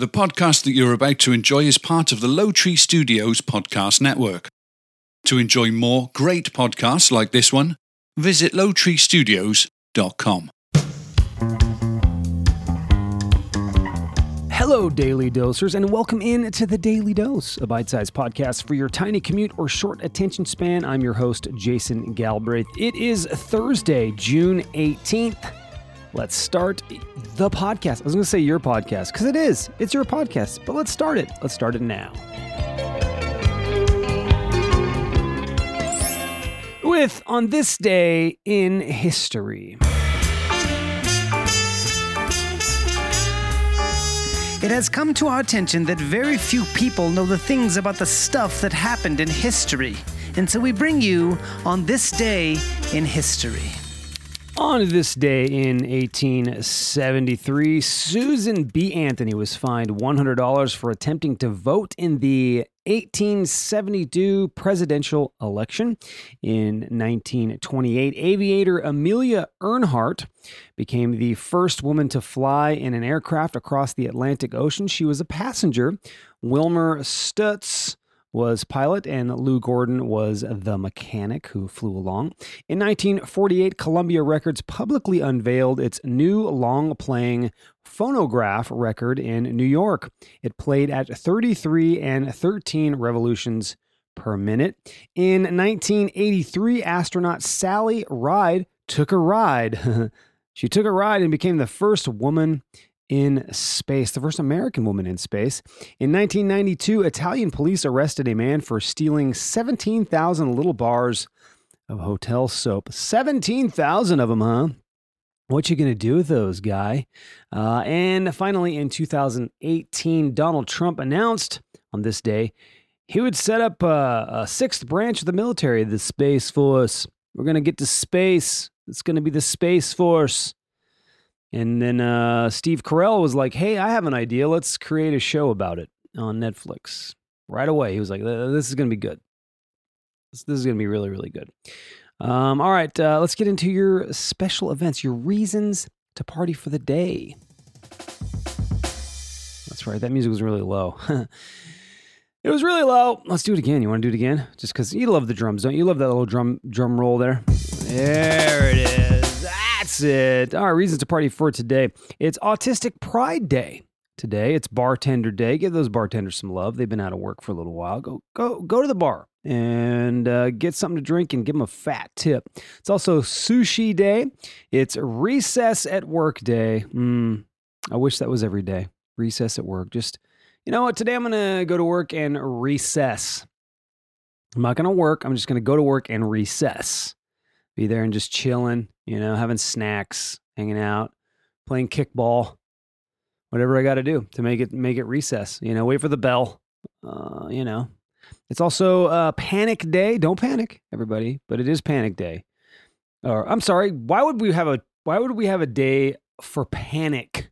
The podcast that you're about to enjoy is part of the Low Tree Studios podcast network. To enjoy more great podcasts like this one, visit lowtreestudios.com. Hello, Daily Dosers, and welcome in to the Daily Dose, a bite sized podcast for your tiny commute or short attention span. I'm your host, Jason Galbraith. It is Thursday, June 18th. Let's start the podcast. I was going to say your podcast because it is. It's your podcast, but let's start it. Let's start it now. With On This Day in History. It has come to our attention that very few people know the things about the stuff that happened in history. And so we bring you on this day in history. On this day in 1873, Susan B. Anthony was fined $100 for attempting to vote in the 1872 presidential election. In 1928, aviator Amelia Earhart became the first woman to fly in an aircraft across the Atlantic Ocean. She was a passenger. Wilmer Stutz was pilot and Lou Gordon was the mechanic who flew along. In 1948, Columbia Records publicly unveiled its new long playing phonograph record in New York. It played at 33 and 13 revolutions per minute. In 1983, astronaut Sally Ride took a ride. she took a ride and became the first woman in space, the first American woman in space. In 1992, Italian police arrested a man for stealing 17,000 little bars of hotel soap. 17,000 of them, huh? What you gonna do with those, guy? Uh, and finally, in 2018, Donald Trump announced on this day he would set up a, a sixth branch of the military, the Space Force. We're gonna get to space. It's gonna be the Space Force. And then uh, Steve Carell was like, "Hey, I have an idea. Let's create a show about it on Netflix." Right away, he was like, "This is going to be good. This, this is going to be really, really good." Um, all right, uh, let's get into your special events, your reasons to party for the day. That's right. That music was really low. it was really low. Let's do it again. You want to do it again? Just because you love the drums, don't you? You love that little drum drum roll there. There it is. It. Right, reasons to party for today. It's Autistic Pride Day. Today it's Bartender Day. Give those bartenders some love. They've been out of work for a little while. Go go go to the bar and uh, get something to drink and give them a fat tip. It's also Sushi Day. It's Recess at Work Day. Mm, I wish that was every day. Recess at work. Just you know what? Today I'm gonna go to work and recess. I'm not gonna work. I'm just gonna go to work and recess. Be there and just chilling you know, having snacks, hanging out, playing kickball, whatever I got to do to make it make it recess. You know, wait for the bell. Uh, you know, it's also uh, Panic Day. Don't panic, everybody, but it is Panic Day. Or I'm sorry, why would we have a why would we have a day for panic?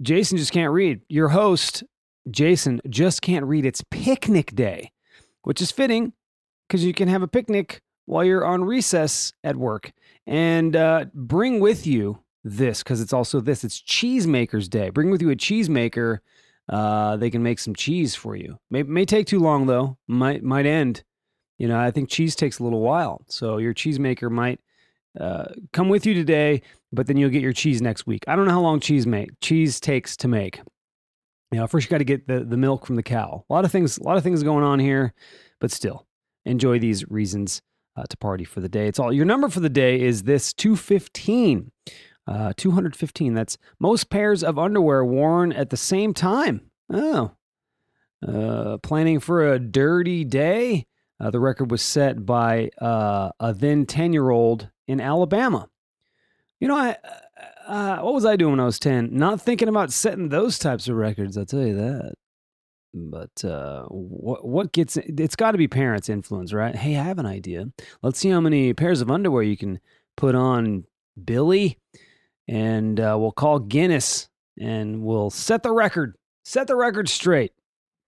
Jason just can't read. Your host, Jason, just can't read. It's Picnic Day, which is fitting because you can have a picnic while you're on recess at work and uh, bring with you this because it's also this it's cheesemakers day. Bring with you a cheesemaker uh, they can make some cheese for you. May, may take too long though. Might might end. You know i think cheese takes a little while so your cheesemaker might uh, come with you today but then you'll get your cheese next week. I don't know how long cheese make cheese takes to make. You know first you got to get the, the milk from the cow. A lot of things a lot of things going on here but still enjoy these reasons uh, to party for the day. It's all your number for the day is this 215. Uh, 215. That's most pairs of underwear worn at the same time. Oh. Uh, planning for a dirty day. Uh, the record was set by uh, a then 10 year old in Alabama. You know, I, uh, what was I doing when I was 10? Not thinking about setting those types of records, I'll tell you that. But uh, what what gets it's got to be parents' influence, right? Hey, I have an idea. Let's see how many pairs of underwear you can put on Billy, and uh, we'll call Guinness, and we'll set the record. Set the record straight.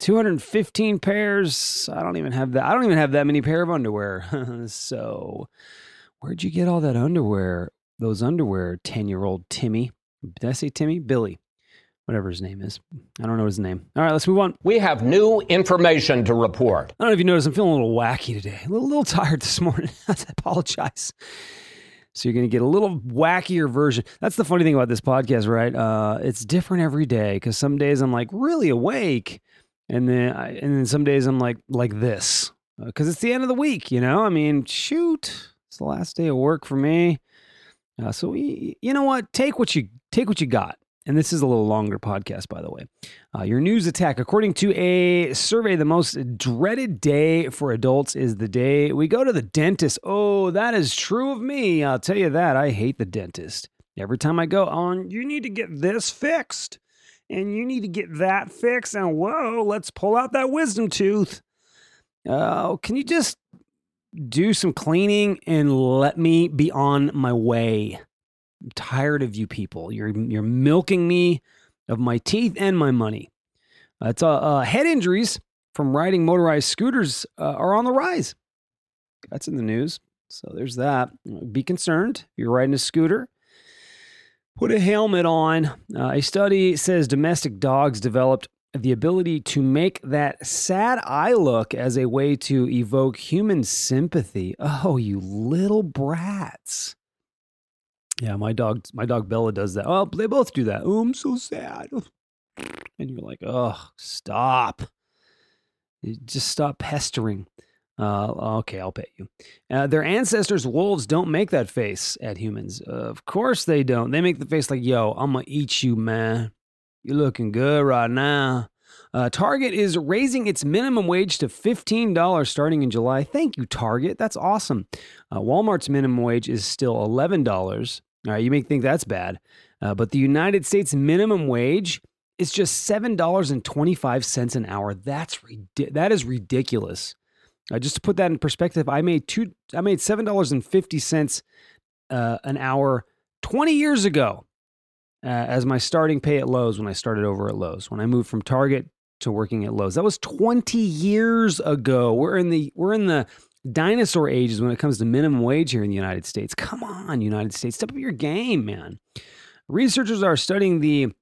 215 pairs. I don't even have that. I don't even have that many pair of underwear. so, where'd you get all that underwear? Those underwear, 10 year old Timmy. Did I say Timmy? Billy. Whatever his name is. I don't know his name. All right, let's move on. We have new information to report. I don't know if you noticed, I'm feeling a little wacky today. A little, little tired this morning. I apologize. So you're going to get a little wackier version. That's the funny thing about this podcast, right? Uh, it's different every day because some days I'm like really awake, and then I, and then some days I'm like like this because uh, it's the end of the week. You know, I mean, shoot, it's the last day of work for me. Uh, so we, you know what? Take what you take what you got and this is a little longer podcast, by the way. Uh, your news attack. According to a survey, the most dreaded day for adults is the day we go to the dentist. Oh, that is true of me. I'll tell you that. I hate the dentist. Every time I go on, you need to get this fixed and you need to get that fixed. And whoa, let's pull out that wisdom tooth. Oh, can you just do some cleaning and let me be on my way? I'm tired of you people. You're you're milking me of my teeth and my money. Uh, it's uh, head injuries from riding motorized scooters uh, are on the rise. That's in the news. So there's that. Be concerned if you're riding a scooter. Put a helmet on. Uh, a study says domestic dogs developed the ability to make that sad eye look as a way to evoke human sympathy. Oh, you little brats. Yeah, my dog, my dog Bella does that. Oh, they both do that. Oh, I'm so sad. And you're like, oh, stop. Just stop pestering. Uh, okay, I'll pay you. Uh, their ancestors, wolves, don't make that face at humans. Uh, of course they don't. They make the face like, yo, I'm going to eat you, man. You're looking good right now. Uh, Target is raising its minimum wage to $15 starting in July. Thank you, Target. That's awesome. Uh, Walmart's minimum wage is still $11. All right, you may think that's bad, uh, but the United States minimum wage is just $7.25 an hour. That's that is ridiculous. Uh, just to put that in perspective, I made two I made $7.50 uh, an hour 20 years ago. Uh, as my starting pay at Lowe's when I started over at Lowe's. When I moved from Target to working at Lowe's. That was 20 years ago. We're in the we're in the dinosaur ages when it comes to minimum wage here in the United States. Come on, United States, step up your game, man. Researchers are studying the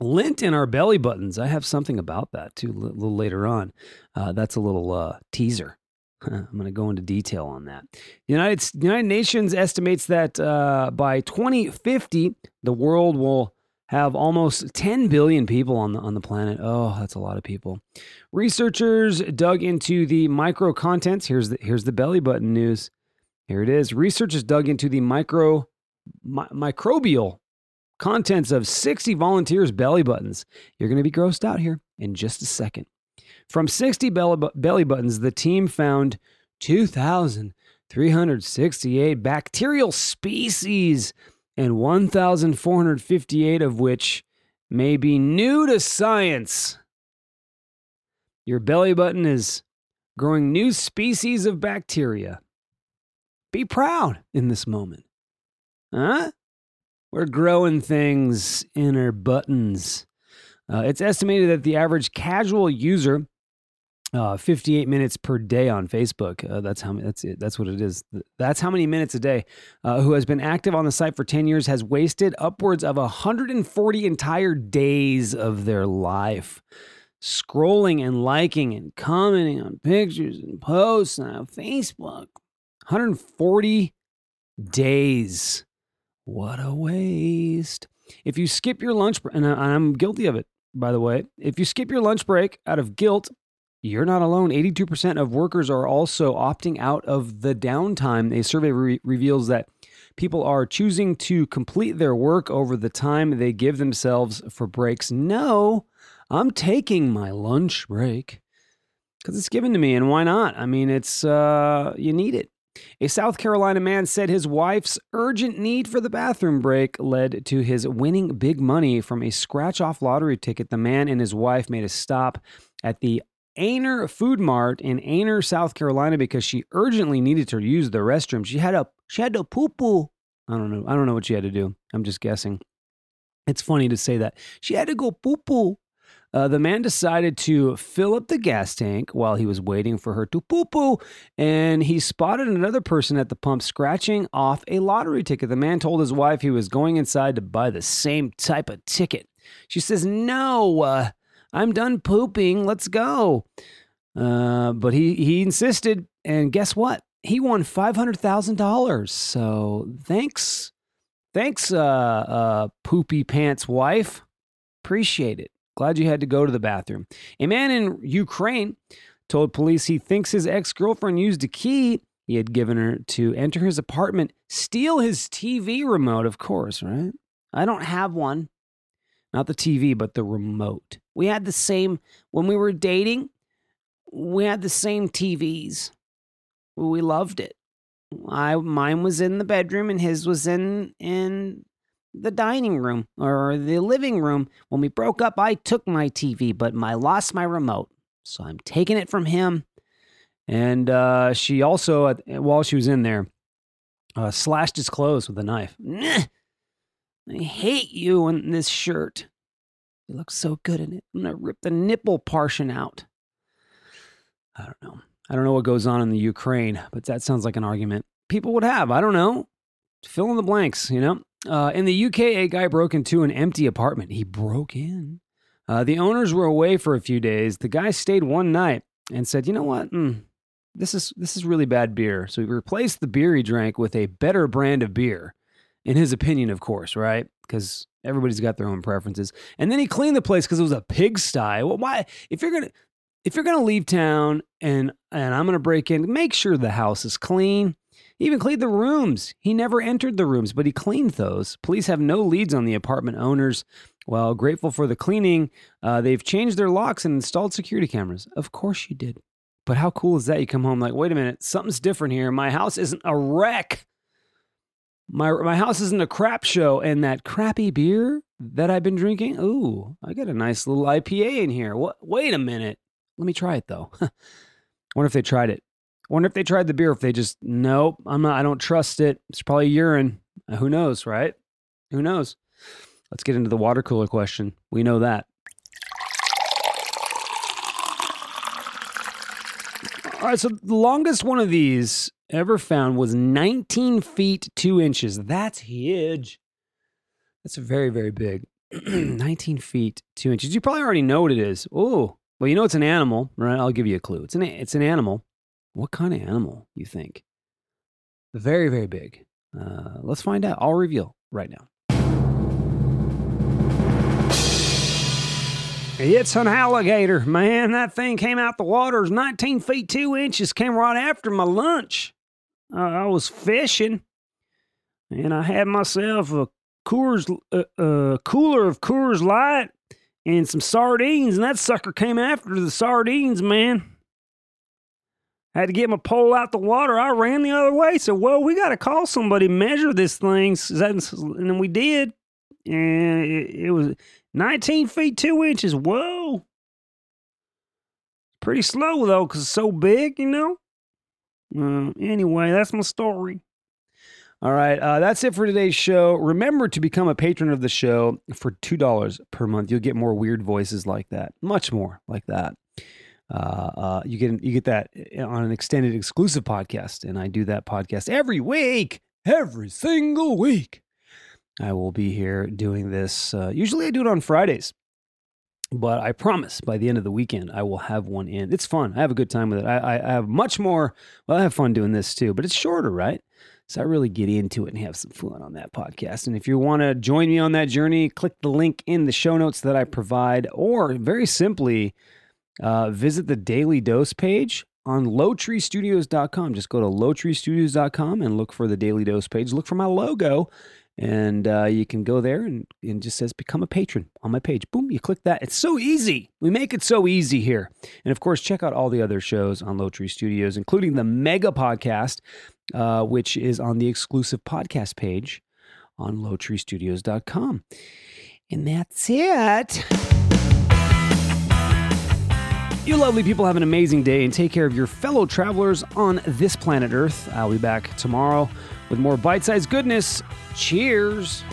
lint in our belly buttons. I have something about that too a little later on. Uh, that's a little uh, teaser. I'm going to go into detail on that. The United, United Nations estimates that uh, by 2050, the world will have almost 10 billion people on the on the planet. Oh, that's a lot of people. Researchers dug into the micro contents. Here's the here's the belly button news. Here it is. Researchers dug into the micro mi- microbial contents of 60 volunteers' belly buttons. You're going to be grossed out here in just a second. From 60 belly, belly buttons, the team found 2,368 bacterial species and 1,458 of which may be new to science. Your belly button is growing new species of bacteria. Be proud in this moment. Huh? We're growing things in our buttons. Uh, it's estimated that the average casual user uh, 58 minutes per day on Facebook. Uh, that's how that's it. That's what it is. That's how many minutes a day. Uh, who has been active on the site for 10 years has wasted upwards of 140 entire days of their life scrolling and liking and commenting on pictures and posts on Facebook. 140 days. What a waste. If you skip your lunch and I'm guilty of it, by the way, if you skip your lunch break out of guilt you're not alone. 82% of workers are also opting out of the downtime. A survey re- reveals that people are choosing to complete their work over the time they give themselves for breaks. No, I'm taking my lunch break because it's given to me, and why not? I mean, it's uh, you need it. A South Carolina man said his wife's urgent need for the bathroom break led to his winning big money from a scratch off lottery ticket. The man and his wife made a stop at the Aynor Food Mart in Aynor, South Carolina, because she urgently needed to use the restroom. She had a she had to poo poo. I don't know. I don't know what she had to do. I'm just guessing. It's funny to say that she had to go poo poo. Uh, the man decided to fill up the gas tank while he was waiting for her to poo poo, and he spotted another person at the pump scratching off a lottery ticket. The man told his wife he was going inside to buy the same type of ticket. She says, No, uh, I'm done pooping. Let's go. Uh, but he, he insisted. And guess what? He won $500,000. So thanks. Thanks, uh, uh, poopy pants wife. Appreciate it. Glad you had to go to the bathroom. A man in Ukraine told police he thinks his ex girlfriend used a key he had given her to enter his apartment, steal his TV remote, of course, right? I don't have one. Not the TV, but the remote. We had the same, when we were dating, we had the same TVs. We loved it. I mine was in the bedroom and his was in in the dining room or the living room. When we broke up, I took my TV, but I lost my remote. So I'm taking it from him. And uh, she also, while she was in there, uh, slashed his clothes with a knife. I hate you in this shirt. You look so good in it. I'm going to rip the nipple portion out. I don't know. I don't know what goes on in the Ukraine, but that sounds like an argument people would have. I don't know. Fill in the blanks, you know? Uh, in the UK, a guy broke into an empty apartment. He broke in. Uh, the owners were away for a few days. The guy stayed one night and said, "You know what? Mm, this is this is really bad beer." So he replaced the beer he drank with a better brand of beer, in his opinion, of course, right? Because everybody's got their own preferences. And then he cleaned the place because it was a pigsty. Well, why? If you're gonna if you're gonna leave town and and I'm gonna break in, make sure the house is clean. He even cleaned the rooms. He never entered the rooms, but he cleaned those. Police have no leads on the apartment owners. Well, grateful for the cleaning, uh, they've changed their locks and installed security cameras. Of course you did. But how cool is that? You come home like, wait a minute, something's different here. My house isn't a wreck. My my house isn't a crap show, and that crappy beer that I've been drinking. Ooh, I got a nice little IPA in here. What? Wait a minute. Let me try it though. Wonder if they tried it. Wonder if they tried the beer. If they just nope, I'm not. I don't trust it. It's probably urine. Uh, who knows, right? Who knows? Let's get into the water cooler question. We know that. All right, so the longest one of these ever found was 19 feet 2 inches. That's huge. That's very, very big. 19 feet 2 inches. You probably already know what it is. Oh, well, you know it's an animal, right? I'll give you a clue. It's an, it's an animal. What kind of animal, you think? Very, very big. Uh, let's find out. I'll reveal right now. It's an alligator. Man, that thing came out the water. It's 19 feet 2 inches. Came right after my lunch. Uh, I was fishing and I had myself a Coors, uh, uh, cooler of Coors Light and some sardines, and that sucker came after the sardines, man. had to get my pole out the water. I ran the other way. So, well, we got to call somebody, measure this thing. And then we did. And it, it was 19 feet 2 inches. Whoa. Pretty slow, though, because it's so big, you know? Uh, anyway, that's my story. All right, uh, that's it for today's show. Remember to become a patron of the show for $2 per month. You'll get more weird voices like that, much more like that. Uh, uh, you get you get that on an extended exclusive podcast, and I do that podcast every week, every single week. I will be here doing this. Uh, usually, I do it on Fridays, but I promise by the end of the weekend, I will have one in. It's fun. I have a good time with it. I, I, I have much more. Well, I have fun doing this too, but it's shorter, right? So I really get into it and have some fun on that podcast. And if you want to join me on that journey, click the link in the show notes that I provide, or very simply, uh, visit the Daily Dose page on lowtreestudios.com. Just go to lowtreestudios.com and look for the Daily Dose page. Look for my logo, and uh, you can go there and, and just says become a patron on my page. Boom, you click that. It's so easy. We make it so easy here. And of course, check out all the other shows on Low Tree Studios, including the Mega Podcast, uh, which is on the exclusive podcast page on lowtreestudios.com. And that's it. You lovely people have an amazing day and take care of your fellow travelers on this planet Earth. I'll be back tomorrow with more bite sized goodness. Cheers.